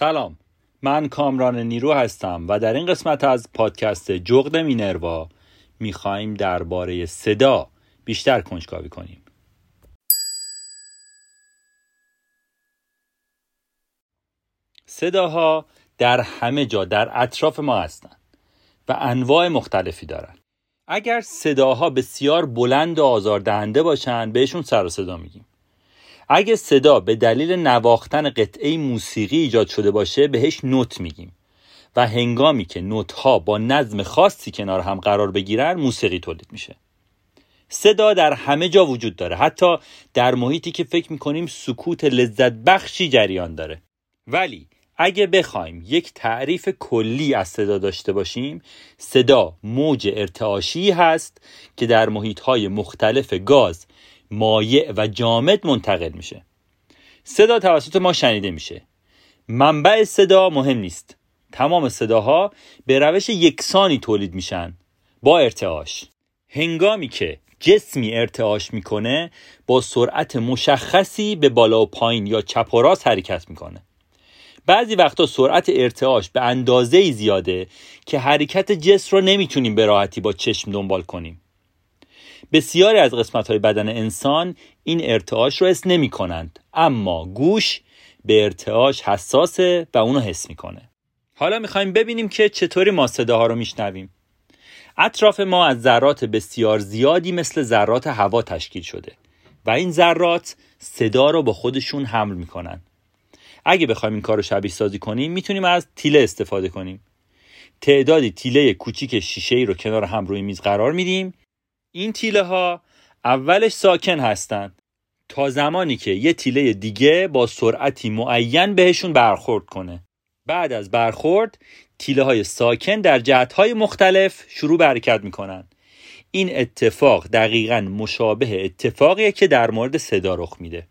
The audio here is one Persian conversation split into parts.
سلام. من کامران نیرو هستم و در این قسمت از پادکست جغد مینروا می‌خواهیم درباره صدا بیشتر کنجکاوی کنیم. صداها در همه جا در اطراف ما هستند و انواع مختلفی دارند. اگر صداها بسیار بلند و آزاردهنده باشند بهشون سر و صدا میگیم. اگه صدا به دلیل نواختن قطعه موسیقی ایجاد شده باشه بهش نوت میگیم. و هنگامی که نوت ها با نظم خاصی کنار هم قرار بگیرن موسیقی تولید میشه. صدا در همه جا وجود داره. حتی در محیطی که فکر می‌کنیم سکوت لذت بخشی جریان داره. ولی اگه بخوایم یک تعریف کلی از صدا داشته باشیم صدا موج ارتعاشی هست که در محیطهای مختلف گاز مایع و جامد منتقل میشه. صدا توسط ما شنیده میشه. منبع صدا مهم نیست. تمام صداها به روش یکسانی تولید میشن. با ارتعاش. هنگامی که جسمی ارتعاش می‌کنه با سرعت مشخصی به بالا و پایین یا چپ و راست حرکت می‌کنه. بعضی وقتا سرعت ارتعاش به اندازه زیاده که حرکت جسم رو نمی‌تونیم به راحتی با چشم دنبال کنیم. بسیاری از قسمت های بدن انسان این ارتعاش رو حس نمی کنند اما گوش به ارتعاش حساسه و اونو حس می‌کنه. حالا می‌خوایم ببینیم که چطوری ما صداها رو میشنویم. اطراف ما از ذرات بسیار زیادی مثل ذرات هوا تشکیل شده و این ذرات صدا رو با خودشون حمل می‌کنن. اگه بخوایم این کار رو شبیه سازی کنیم می‌تونیم از تیله استفاده کنیم. تعدادی تیله کوچیک شیشه ای رو کنار هم روی میز قرار میدیم. این تیله ها اولش ساکن هستند. تا زمانی که یه تیله دیگه با سرعتی معین بهشون برخورد کنه. بعد از برخورد تیله های ساکن در جهت های مختلف شروع به حرکت می‌کنن. این اتفاق دقیقا مشابه اتفاقیه که در مورد صدا رخ میده.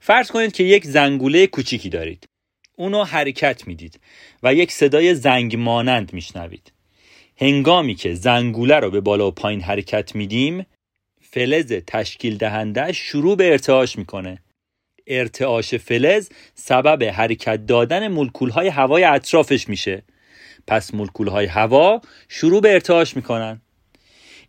فرض کنید که یک زنگوله کوچیکی دارید. اونو حرکت می‌دید و یک صدای زنگ مانند میشنوید. هنگامی که زنگوله رو به بالا و پایین حرکت میدیم فلز تشکیل دهنده شروع به ارتعاش می‌کنه. ارتعاش فلز سبب حرکت دادن مولکول های هوای اطرافش میشه. پس مولکول های هوا شروع به ارتعاش می‌کنن.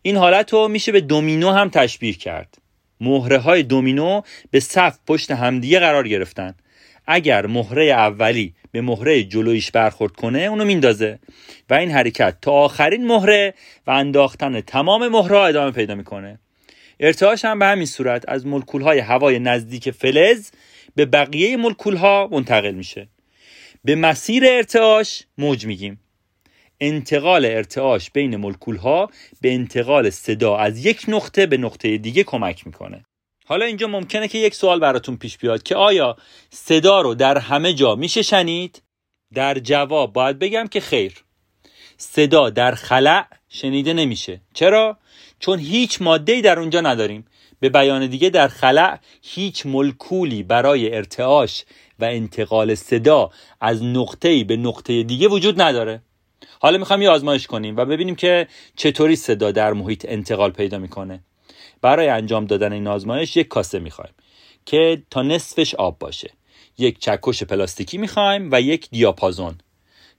این حالت رو میشه به دومینو هم تشبیه کرد. مهره های دومینو به صف پشت همدیگه قرار گرفتن. اگر مهره اولی به مهره جلویش برخورد کنه اونو میندازه. و این حرکت تا آخرین مهره و انداختن تمام مهره ادامه پیدا می‌کنه. ارتعاش هم به همین صورت از مولکول های هوای نزدیک فلز به بقیه مولکول ها منتقل میشه. به مسیر ارتعاش موج میگیم. انتقال ارتعاش بین مولکول ها به انتقال صدا از یک نقطه به نقطه دیگه کمک می‌کنه. حالا اینجا ممکنه که یک سوال براتون پیش بیاد که آیا صدا رو در همه جا میشه شنید؟ در جواب باید بگم که خیر. صدا در خلع شنیده نمیشه. چرا؟ چون هیچ ماده در اونجا نداریم. به بیان دیگه در خلع هیچ ملکولی برای ارتعاش و انتقال صدا از نقطه‌ای به نقطه دیگه وجود نداره. حالا می‌خوام یه آزمایش کنیم و ببینیم که چطوری صدا در محیط انتقال پیدا می‌کنه. برای انجام دادن این آزمایش یک کاسه می‌خوایم که تا نصفش آب باشه. یک چکش پلاستیکی می‌خوایم و یک دیاپازون.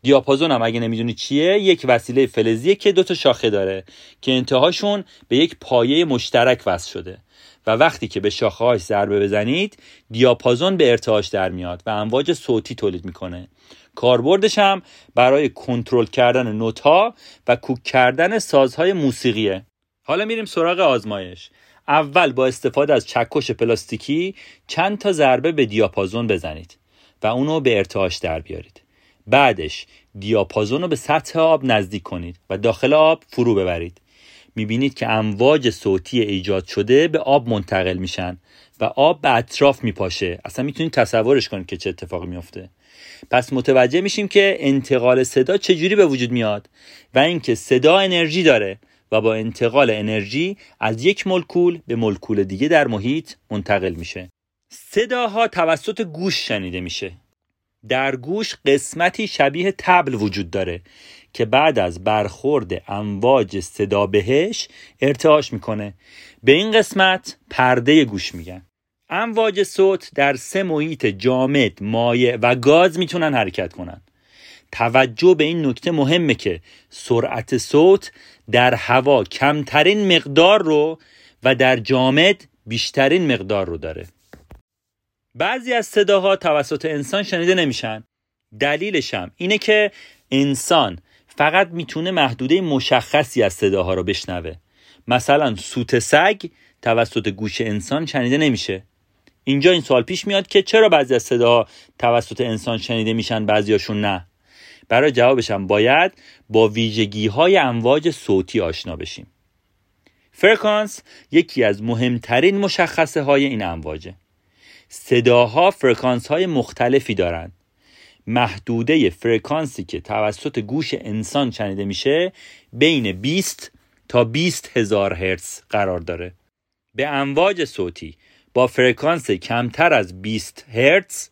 دیاپازون هم اگه نمی‌دونی چیه یک وسیله فلزیه که دو تا شاخه داره که انتهاشون به یک پایه مشترک وصل شده. و وقتی که به شاخه ضربه بزنید دیاپازون به ارتعاش در میاد و امواج صوتی تولید می‌کنه. کاربردش هم برای کنترل کردن نوتا و کوک کردن سازهای موسیقیه. حالا میریم سراغ آزمایش. اول با استفاده از چکش پلاستیکی چند تا ضربه به دیاپازون بزنید و اونو به ارتعاش در بیارید. بعدش دیاپازون رو به سطح آب نزدیک کنید و داخل آب فرو ببرید. می‌بینید که امواج صوتی ایجاد شده به آب منتقل میشن و آب به اطراف میپاشه. اصلا می‌تونید تصورش کنید که چه اتفاقی میفته پس متوجه میشیم که انتقال صدا چجوری به وجود میاد و اینکه صدا انرژی داره. و با انتقال انرژی از یک مولکول به مولکول دیگه در محیط منتقل میشه. صداها توسط گوش شنیده میشه. در گوش قسمتی شبیه تبل وجود داره که بعد از برخورد امواج صدا بهش ارتعاش می‌کنه. به این قسمت پرده گوش میگن. امواج صوت در سه محیط جامد، مایع و گاز می‌تونن حرکت کنن. توجه به این نکته مهمه که سرعت صوت در هوا کمترین مقدار رو و در جامد بیشترین مقدار رو داره. بعضی از صداها توسط انسان شنیده نمیشن. دلیلش هم اینه که انسان فقط می‌تونه محدوده مشخصی از صداها رو بشنوه. مثلا سوت سگ توسط گوش انسان شنیده نمیشه. اینجا این سوال پیش میاد که چرا بعضی از صداها توسط انسان شنیده میشن بعضیاشون نه برای جوابشم باید با ویژگی های امواج صوتی آشنا بشیم. فرکانس یکی از مهمترین مشخصه های این امواجه. صداها فرکانس های مختلفی دارند. محدوده فرکانسی که توسط گوش انسان شنیده میشه بین 20 تا 20 هزار هرتز قرار داره. به امواج صوتی با فرکانس کمتر از 20 هرتز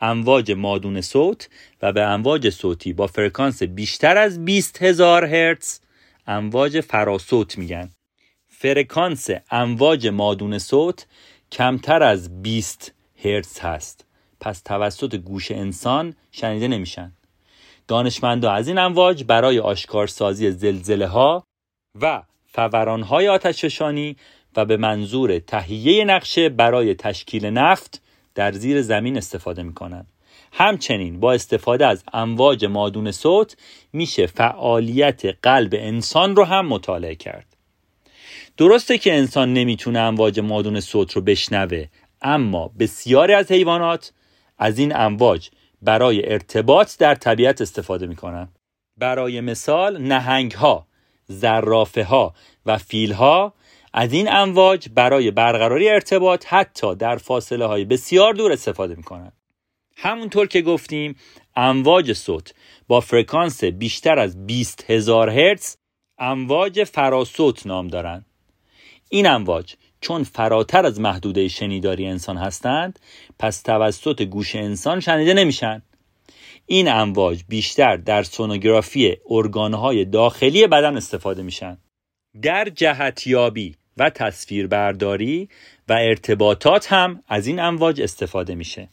امواج مادون صوت و به امواج صوتی با فرکانس بیشتر از 20 هزار هرتز امواج فراسوت میگن. فرکانس امواج مادون صوت کمتر از 20 هرتز هست. پس توسط گوش انسان شنیده نمیشن. دانشمندا از این امواج برای آشکارسازی زلزله ها و فوران های آتشفشانی و به منظور تهیه نقشه برای تشکیل نفت در زیر زمین استفاده می کنند. همچنین با استفاده از امواج مادون صوت میشه فعالیت قلب انسان رو هم مطالعه کرد. درسته که انسان نمی‌تونه امواج مادون صوت رو بشنوه اما بسیاری از حیوانات از این امواج برای ارتباط در طبیعت استفاده می‌کنن. برای مثال نهنگ ها، زرافه ها و فیل ها از این امواج برای برقراری ارتباط حتی در فاصله های بسیار دور استفاده می کنند. همونطور که گفتیم امواج صوت با فرکانس بیشتر از 20 هزار هرتز امواج فراسوت نام دارند. این امواج چون فراتر از محدوده شنیداری انسان هستند پس توسط گوش انسان شنیده نمیشن این امواج بیشتر در سونوگرافی ارگانهای داخلی بدن استفاده میشن در جهتیابی و تصویربرداری و ارتباطات هم از این امواج استفاده میشه.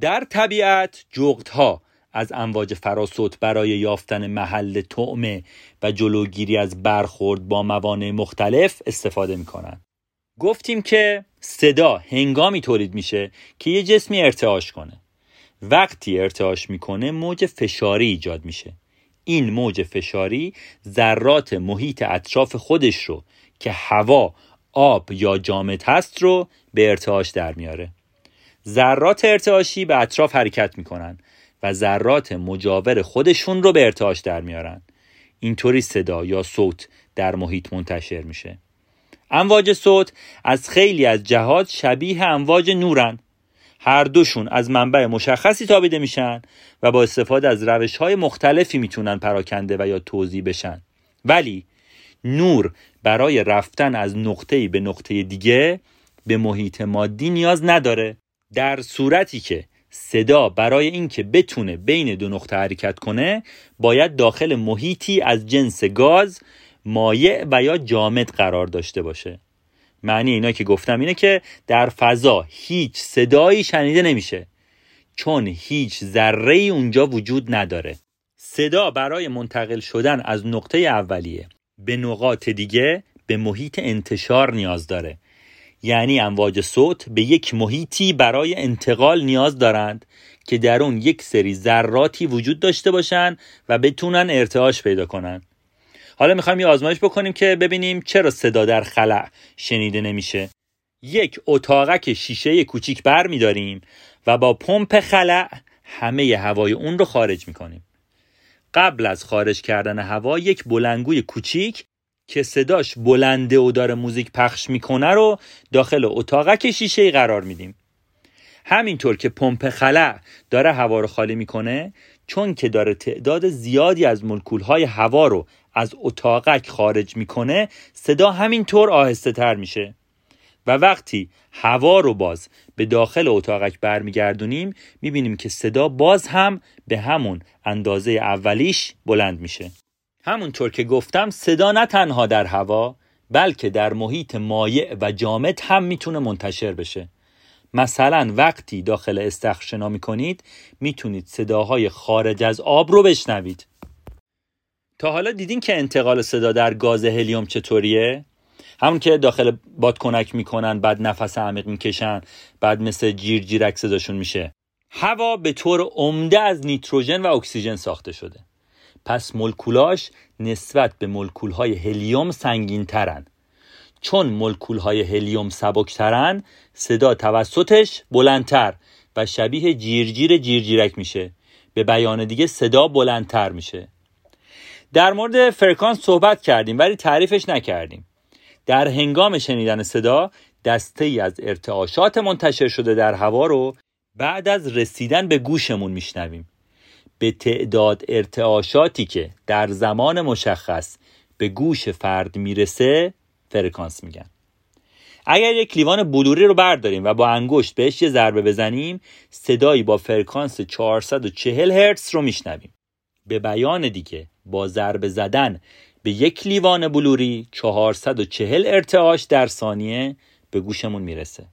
در طبیعت ها از امواج فراسوت برای یافتن محل طعمه و جلوگیری از برخورد با موانع مختلف استفاده می‌کنن. گفتیم که صدا هنگامی تولید میشه که یه جسمی ارتعاش کنه. وقتی ارتعاش می‌کنه موج فشاری ایجاد میشه. این موج فشاری ذرات محیط اطراف خودش رو که هوا آب یا جامد هست رو به ارتعاش در میاره. ذرات ارتعاشی به اطراف حرکت می‌کنن و ذرات مجاور خودشون رو به ارتعاش در میارن. اینطوری صدا یا صوت در محیط منتشر میشه. امواج صوت از خیلی از جهات شبیه امواج نورن. هر دوشون از منبع مشخصی تابیده میشن و با استفاده از روش های مختلفی می‌تونن پراکنده و یا توضیح بشن. ولی نور برای رفتن از نقطه به نقطه دیگه به محیط مادی نیاز نداره. در صورتی که صدا برای اینکه بتونه بین دو نقطه حرکت کنه باید داخل محیطی از جنس گاز مایع و یا جامد قرار داشته باشه. معنی اینا که گفتم اینه که در فضا هیچ صدایی شنیده نمیشه چون هیچ ذره اونجا وجود نداره. صدا برای منتقل شدن از نقطه اولیه به نقاط دیگه به محیط انتشار نیاز داره. یعنی امواج صوت به یک محیطی برای انتقال نیاز دارند که در اون یک سری ذراتی وجود داشته باشن و بتونن ارتعاش پیدا کنن. حالا می‌خوایم یه آزمایش بکنیم که ببینیم چرا صدا در خلع شنیده نمیشه. یک اتاقک شیشه کوچیک بر میداریم و با پمپ خلع همه هوای اون رو خارج می‌کنیم. قبل از خارج کردن هوا یک بلنگوی کوچیک که صداش بلنده و داره موزیک پخش می‌کنه رو داخل اتاقک شیشه قرار میدیم. همینطور که پمپ خلع داره هوا رو خالی می‌کنه چون که داره تعداد زیادی از های هوا رو از اتاقک خارج می‌کنه صدا همینطور آهسته تر میشه. و وقتی هوا رو باز به داخل اتاقک برمیگردونیم می‌بینیم که صدا باز هم به همون اندازه اولیش بلند میشه. همونطور که گفتم صدا نه تنها در هوا بلکه در محیط مایع و جامد هم می‌تونه منتشر بشه. مثلا وقتی داخل استخر شنا می‌کنید می‌تونید صداهای خارج از آب رو بشنوید. تا حالا دیدین که انتقال صدا در گاز هلیوم چطوریه؟ همون که داخل بادکنک می‌کنن بعد نفس عمیق می‌کشن بعد مثل جیر جیرک صداشون میشه. هوا به طور عمده از نیتروژن و اکسیژن ساخته شده. پس مولکولاش نسبت به مولکولهای هلیوم سنگین ترن چون مولکولهای هلیوم سبکترن صدا توسطش بلندتر و شبیه جیرجیر جیرجیرک میشه. به بیان دیگه صدا بلندتر میشه. در مورد فرکانس صحبت کردیم ولی تعریفش نکردیم. در هنگام شنیدن صدا دسته ای از ارتعاشات منتشر شده در هوا رو بعد از رسیدن به گوشمون میشنویم. به تعداد ارتعاشاتی که در زمان مشخص به گوش فرد می‌رسه فرکانس میگن. اگر یک لیوان بلوری رو برداریم و با انگشت بهش یه ضربه بزنیم صدایی با فرکانس 440 هرتز رو میشنویم. به بیان دیگه با ضربه زدن به یک لیوان بلوری 440 ارتعاش در ثانیه به گوشمون می‌رسه.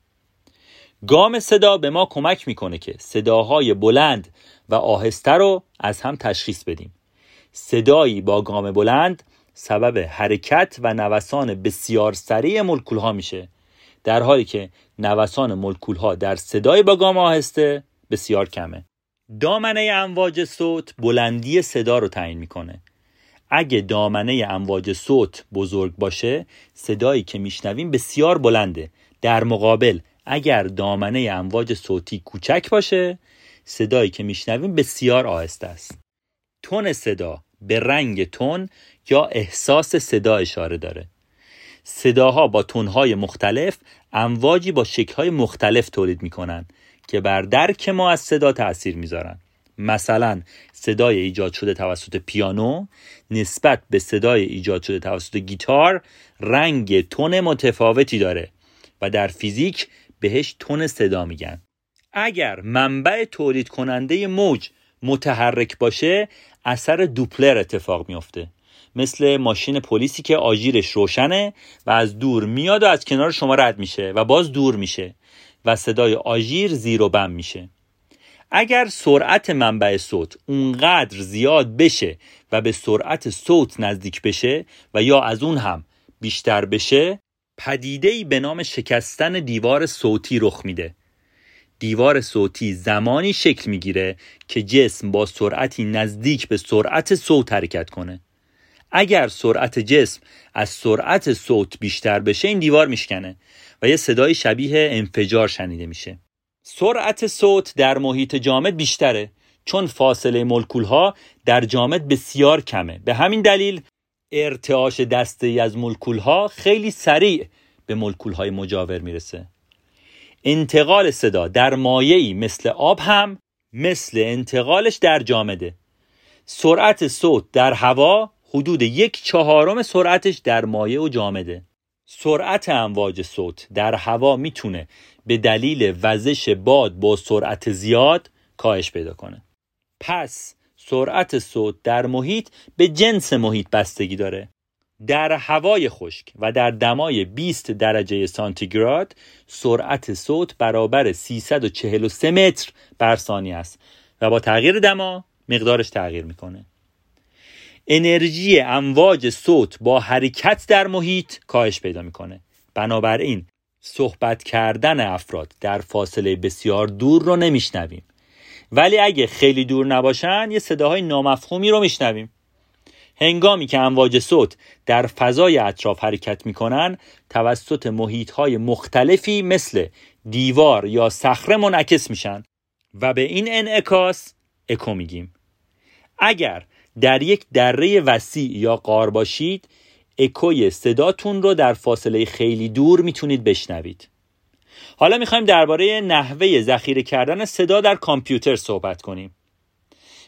گام صدا به ما کمک می‌کنه که صداهای بلند و آهسته رو از هم تشخیص بدیم. صدایی با گام بلند سبب حرکت و نوسان بسیار سریع مولکول ها میشه. در حالی که نوسان مولکول ها در صدای با گام آهسته بسیار کمه. دامنه امواج صوت بلندی صدا رو تعیین می‌کنه. اگه دامنه امواج صوت بزرگ باشه صدایی که میشنویم بسیار بلنده. در مقابل اگر دامنه امواج صوتی کوچک باشه صدایی که میشنویم بسیار آهسته است. تون صدا به رنگ تون یا احساس صدا اشاره داره. صداها با تونهای مختلف امواجی با شکلهای مختلف تولید می‌کنن که بر درک ما از صدا تاثیر می‌ذارن. مثلا صدای ایجاد شده توسط پیانو نسبت به صدای ایجاد شده توسط گیتار رنگ تون متفاوتی داره و در فیزیک بهش تون صدا میگن. اگر منبع تولید کننده موج متحرک باشه اثر دوپلر اتفاق میافته. مثل ماشین پلیسی که آژیرش روشنه و از دور میاد و از کنار شما رد میشه و باز دور میشه و صدای آژیر زیر و بم میشه. اگر سرعت منبع صوت اونقدر زیاد بشه و به سرعت صوت نزدیک بشه و یا از اون هم بیشتر بشه پدیده به نام شکستن دیوار صوتی رخ میده. دیوار صوتی زمانی شکل می‌گیره که جسم با سرعتی نزدیک به سرعت صوت حرکت کنه. اگر سرعت جسم از سرعت صوت بیشتر بشه این دیوار میشکنه و یه صدای شبیه انفجار شنیده میشه. سرعت صوت در محیط جامد بیشتره چون فاصله مولکول ها در جامد بسیار کمه. به همین دلیل ارتعاش دسته ای از مولکول ها خیلی سریع به مولکول های مجاور می‌رسه. انتقال صدا در مایعی مثل آب هم مثل انتقالش در جامده. سرعت صوت در هوا حدود یک چهارم سرعتش در مایع و جامده. سرعت امواج صوت در هوا می‌تونه به دلیل وزش باد با سرعت زیاد کاهش پیدا کنه. پس سرعت صوت در محیط به جنس محیط بستگی داره. در هوای خشک و در دمای 20 درجه سانتیگراد سرعت صوت برابر 343 متر بر ثانیه است و با تغییر دما مقدارش تغییر می‌کنه. انرژی امواج صوت با حرکت در محیط کاهش پیدا می‌کنه. بنابراین صحبت کردن افراد در فاصله بسیار دور رو نمیشنویم. ولی اگه خیلی دور نباشن یه صداهای نامفهومی رو میشنویم. هنگامی که امواج صوت در فضای اطراف حرکت می‌کنن توسط محیط های مختلفی مثل دیوار یا صخره منعکس میشن و به این انعکاس اکو میگیم. اگر در یک دره وسیع یا قار باشید اکوی صداتون رو در فاصله خیلی دور می‌تونید بشنوید. حالا می‌خوایم درباره نحوه ذخیره کردن صدا در کامپیوتر صحبت کنیم.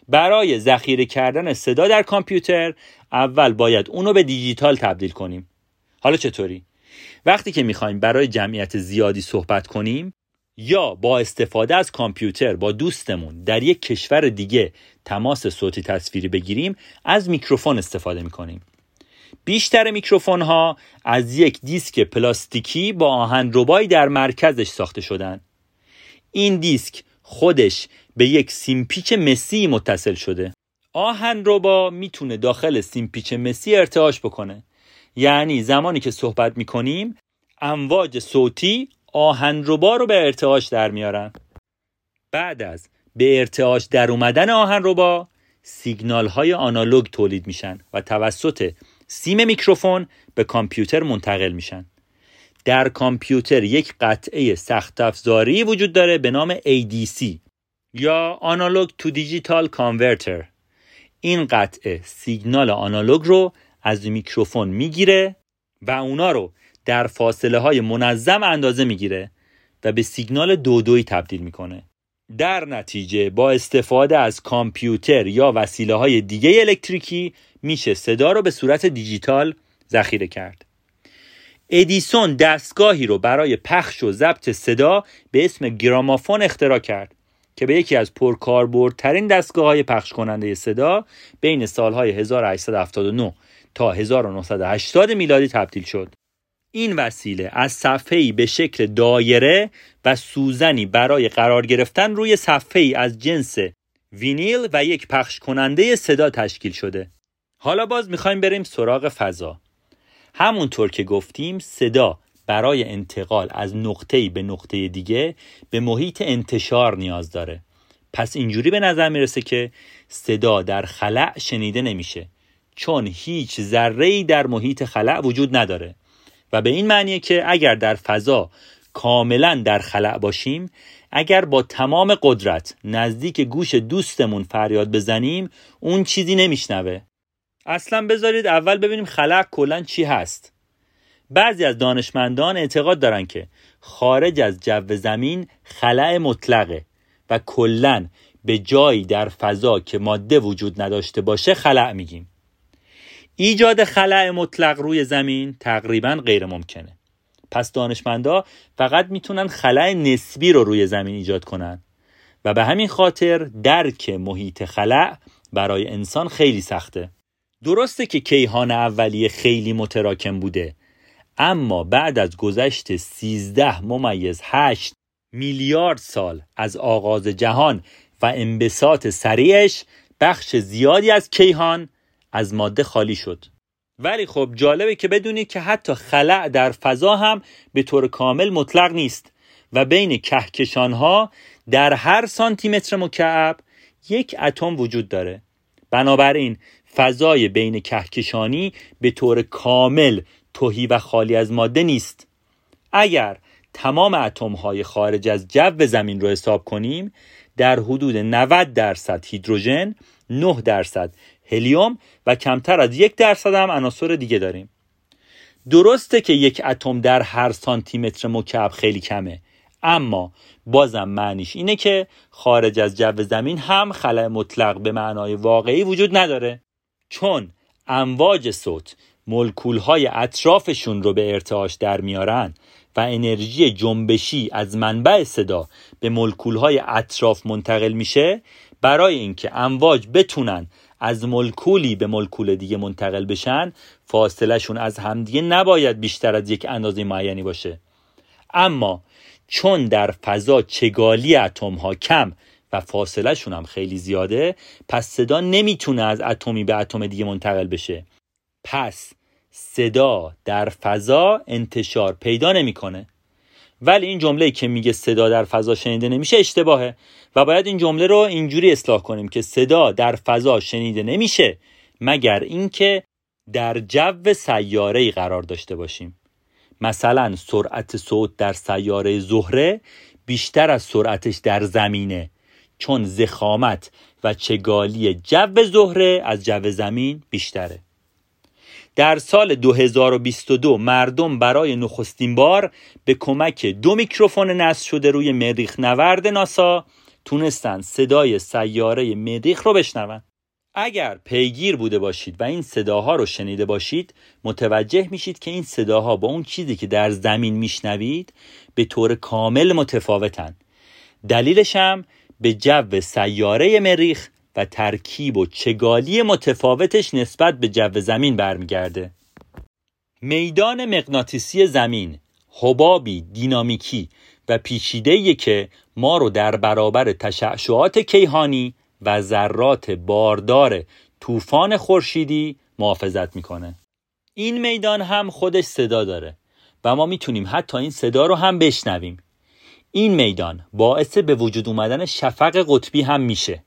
برای ذخیره کردن صدا در کامپیوتر اول باید اونو به دیجیتال تبدیل کنیم. حالا چطوری؟ وقتی که می‌خوایم برای جمعیت زیادی صحبت کنیم یا با استفاده از کامپیوتر با دوستمون در یک کشور دیگه تماس صوتی تصویری بگیریم از میکروفون استفاده می‌کنیم. بیشتر میکروفون ها از یک دیسک پلاستیکی با آهن ربایی در مرکزش ساخته شدن. این دیسک خودش به یک سیمپیچ مسی متصل شده. آهن ربا می‌تونه داخل سیمپیچ مسی ارتعاش بکنه. یعنی زمانی که صحبت می‌کنیم امواج صوتی آهن ربا رو به ارتعاش در میارن. بعد از به ارتعاش در اومدن آهن ربا سیگنال های آنالوگ تولید میشن و توسط سیم میکروفون به کامپیوتر منتقل میشن. در کامپیوتر یک قطعه سخت افزاری وجود داره به نام ADC یا آنالوگ تو دیجیتال کانورتر این قطعه سیگنال آنالوگ رو از میکروفون می‌گیره و اونا رو در فاصله های منظم اندازه می‌گیره و به سیگنال دودویی تبدیل می‌کنه. در نتیجه با استفاده از کامپیوتر یا وسیله های دیگه الکتریکی میشه صدا رو به صورت دیجیتال ذخیره کرد ادیسون دستگاهی رو برای پخش و ضبط صدا به اسم گرامافون اختراع کرد که به یکی از پرکاربردترین دستگاه های پخش کننده صدا بین سالهای 1879 تا 1980 میلادی تبدیل شد. این وسیله از صفحه‌ای به شکل دایره و سوزنی برای قرار گرفتن روی صفحه‌ای از جنس وینیل و یک پخش کننده صدا تشکیل شده. حالا باز می‌خوایم بریم سراغ فضا. همونطور که گفتیم صدا برای انتقال از نقطه‌ای به نقطه دیگه به محیط انتشار نیاز داره. پس اینجوری به نظر می‌رسه که صدا در خلع شنیده نمیشه چون هیچ ذره در محیط خلع وجود نداره و به این معنیه که اگر در فضا کاملا در خلع باشیم اگر با تمام قدرت نزدیک گوش دوستمون فریاد بزنیم اون چیزی نمیشنوه اصلا بذارید اول ببینیم خلع کلا چی هست. بعضی از دانشمندان اعتقاد دارن که خارج از جو زمین خلع مطلقه و کلا به جایی در فضا که ماده وجود نداشته باشه خلع میگیم. ایجاد خلع مطلق روی زمین تقریبا غیر ممکنه. پس دانشمندا فقط می‌تونن خلع نسبی رو روی زمین ایجاد کنن و به همین خاطر درک محیط خلع برای انسان خیلی سخته. درسته که کیهان اولیه خیلی متراکم بوده اما بعد از گذشت 13 ممیز 8 میلیارد سال از آغاز جهان و انبساط سریعش بخش زیادی از کیهان از ماده خالی شد. ولی خب جالبه که بدونید که حتی خلع در فضا هم به طور کامل مطلق نیست و بین کهکشان ها در هر سانتی متر مکعب یک اتم وجود داره. بنابراین فضای بین کهکشانی به طور کامل توهی و خالی از ماده نیست. اگر تمام اتم های خارج از جو زمین رو حساب کنیم در حدود 90 درصد هیدروژن 9 درصد هلیوم و کمتر از یک درصد هم عناصر دیگه داریم. درسته که یک اتم در هر سانتی متر مکعب خیلی کمه اما بازم معنیش اینه که خارج از جو زمین هم خلای مطلق به معنای واقعی وجود نداره. چون امواج صوت ملکول های اطرافشون رو به ارتعاش در میارن و انرژی جنبشی از منبع صدا به ملکول های اطراف منتقل میشه برای اینکه امواج بتونن از ملکولی به ملکول دیگه منتقل بشن فاصلهشون از همدیگه نباید بیشتر از یک اندازه معینی باشه. اما چون در فضا چگالی اتم ها کم و فاصلهشون هم خیلی زیاده پس صدا نمی‌تونه از اتمی به اتم دیگه منتقل بشه. پس صدا در فضا انتشار پیدا نمی‌کنه. ولی این جمله که میگه صدا در فضا شنیده نمیشه اشتباهه. و باید این جمله رو اینجوری اصلاح کنیم که صدا در فضا شنیده نمیشه مگر اینکه در جو سیاره قرار داشته باشیم. مثلا سرعت صوت در سیاره زهره بیشتر از سرعتش در زمینه. چون زخامت و چگالی جو زهره از جو زمین بیشتره. در سال 2022 مردم برای نخستین بار به کمک دو میکروفون نصب شده روی مریخ نورد ناسا تونستن صدای سیاره مریخ رو بشنون. اگر پیگیر بوده باشید و این صداها رو شنیده باشید متوجه میشید که این صداها با اون چیزی که در زمین میشنوید به طور کامل متفاوتن. دلیلش هم به جو سیاره مریخ و ترکیب و چگالی متفاوتش نسبت به جو زمین برمیگرده. میدان مغناطیسی زمین حبابی دینامیکی و پیچیده که ما رو در برابر تشعشعات کیهانی و ذرات باردار طوفان خورشیدی محافظت می‌کنه. این میدان هم خودش صدا داره و ما می‌تونیم حتی این صدا رو هم بشنویم. این میدان باعث به وجود اومدن شفق قطبی هم میشه.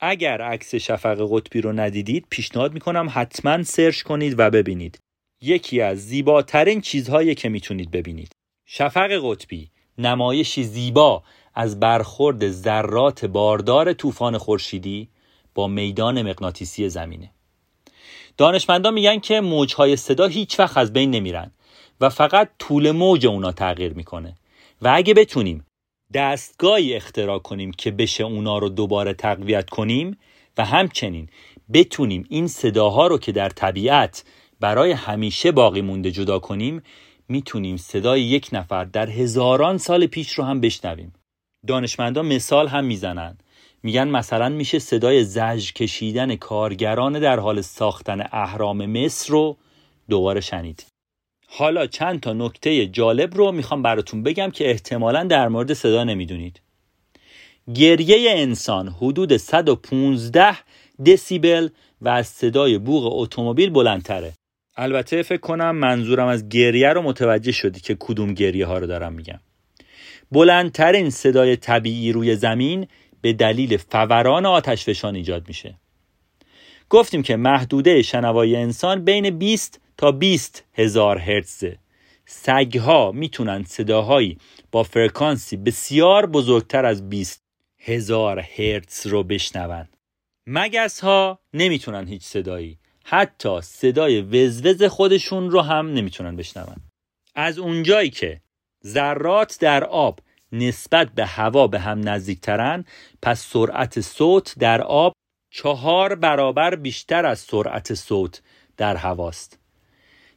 اگر عکس شفق قطبی رو ندیدید پیشنهاد می‌کنم حتما سرچ کنید و ببینید. یکی از زیباترین چیزهایی که می‌تونید ببینید. شفق قطبی نمایشی زیبا از برخورد ذرات باردار طوفان خورشیدی با میدان مغناطیسی زمینه. دانشمندان میگن که موجهای صدا هیچ وقت از بین نمیرن و فقط طول موج اونا تغییر می‌کنه. و اگه بتونیم دستگاهی اختراع کنیم که بشه اونا رو دوباره تقویت کنیم و همچنین بتونیم این صداها رو که در طبیعت برای همیشه باقی مونده جدا کنیم می‌تونیم صدای یک نفر در هزاران سال پیش رو هم بشنویم. دانشمندان مثال هم می‌زنن. میگن مثلا میشه صدای زج کشیدن کارگران در حال ساختن اهرام مصر رو دوباره شنید. حالا چند تا نکته جالب رو می‌خوام براتون بگم که احتمالا در مورد صدا نمی‌دونید. گریه انسان حدود 115 دسیبل و از صدای بوغ اتومبیل بلندتره. البته فکر کنم منظورم از گریه رو متوجه شدی که کدوم گریه ها رو دارم میگم. بلندترین صدای طبیعی روی زمین به دلیل فوران آتشفشان ایجاد میشه. گفتیم که محدوده شنوایی انسان بین 20 تا 20 هزار هرتزه سگها می‌تونن صداهایی با فرکانسی بسیار بزرگتر از 20 هزار هرتز رو بشنون. مگس ها نمی‌تونن هیچ صدایی. حتی صدای وزوز خودشون رو هم نمی‌تونن بشنون. از اونجایی که ذرات در آب نسبت به هوا به هم نزدیکترن پس سرعت صوت در آب چهار برابر بیشتر از سرعت صوت در هواست.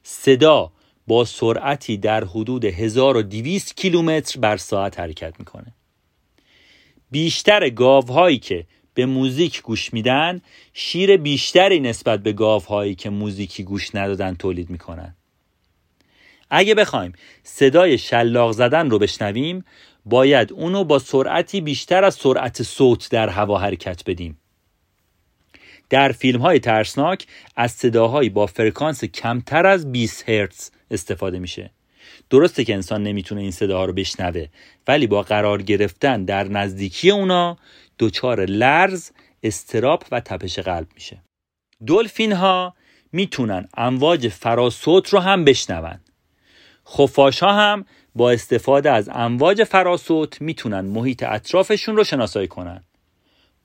صدا با سرعتی در حدود 1200 کیلومتر بر ساعت حرکت می‌کنه. بیشتر گاوهایی که به موزیک گوش میدن شیر بیشتری نسبت به گاوهایی که موزیکی گوش ندادن تولید می‌کنن. اگه بخوایم صدای شلاق زدن رو بشنویم باید اونو با سرعتی بیشتر از سرعت صوت در هوا حرکت بدیم. در فیلم های ترسناک از صداهایی با فرکانس کمتر از 20 هرتز استفاده میشه. درسته که انسان نمی‌تونه این صداها رو بشنوه ولی با قرار گرفتن در نزدیکی اونا دچار لرز استراب و تپش قلب میشه. دلفین ها می‌تونن امواج فراسوت رو هم بشنون. خفاش ها هم با استفاده از امواج فراسوت می‌تونن محیط اطرافشون رو شناسایی کنن.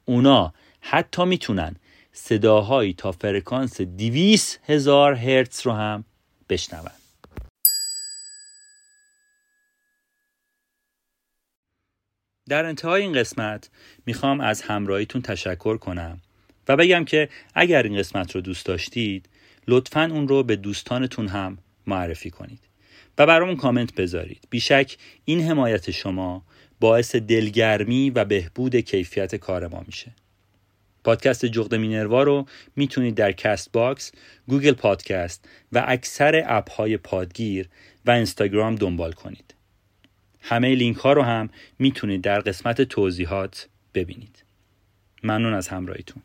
اونا حتی می‌تونن صداهایی تا فرکانس 200 هزار هرتز رو هم بشنون در انتهای این قسمت می‌خوام از همراهیتون تشکر کنم و بگم که اگر این قسمت رو دوست داشتید لطفا اون رو به دوستانتون هم معرفی کنید و برامون کامنت بذارید. بیشک این حمایت شما باعث دلگرمی و بهبود کیفیت کار ما میشه. پادکست جغد مینروا رو می‌تونید در Castbox، Google Podcast و اکثر اپ های پادگیر و اینستاگرام دنبال کنید. همه لینک ها رو هم می‌تونید در قسمت توضیحات ببینید. ممنون از همراهیتون.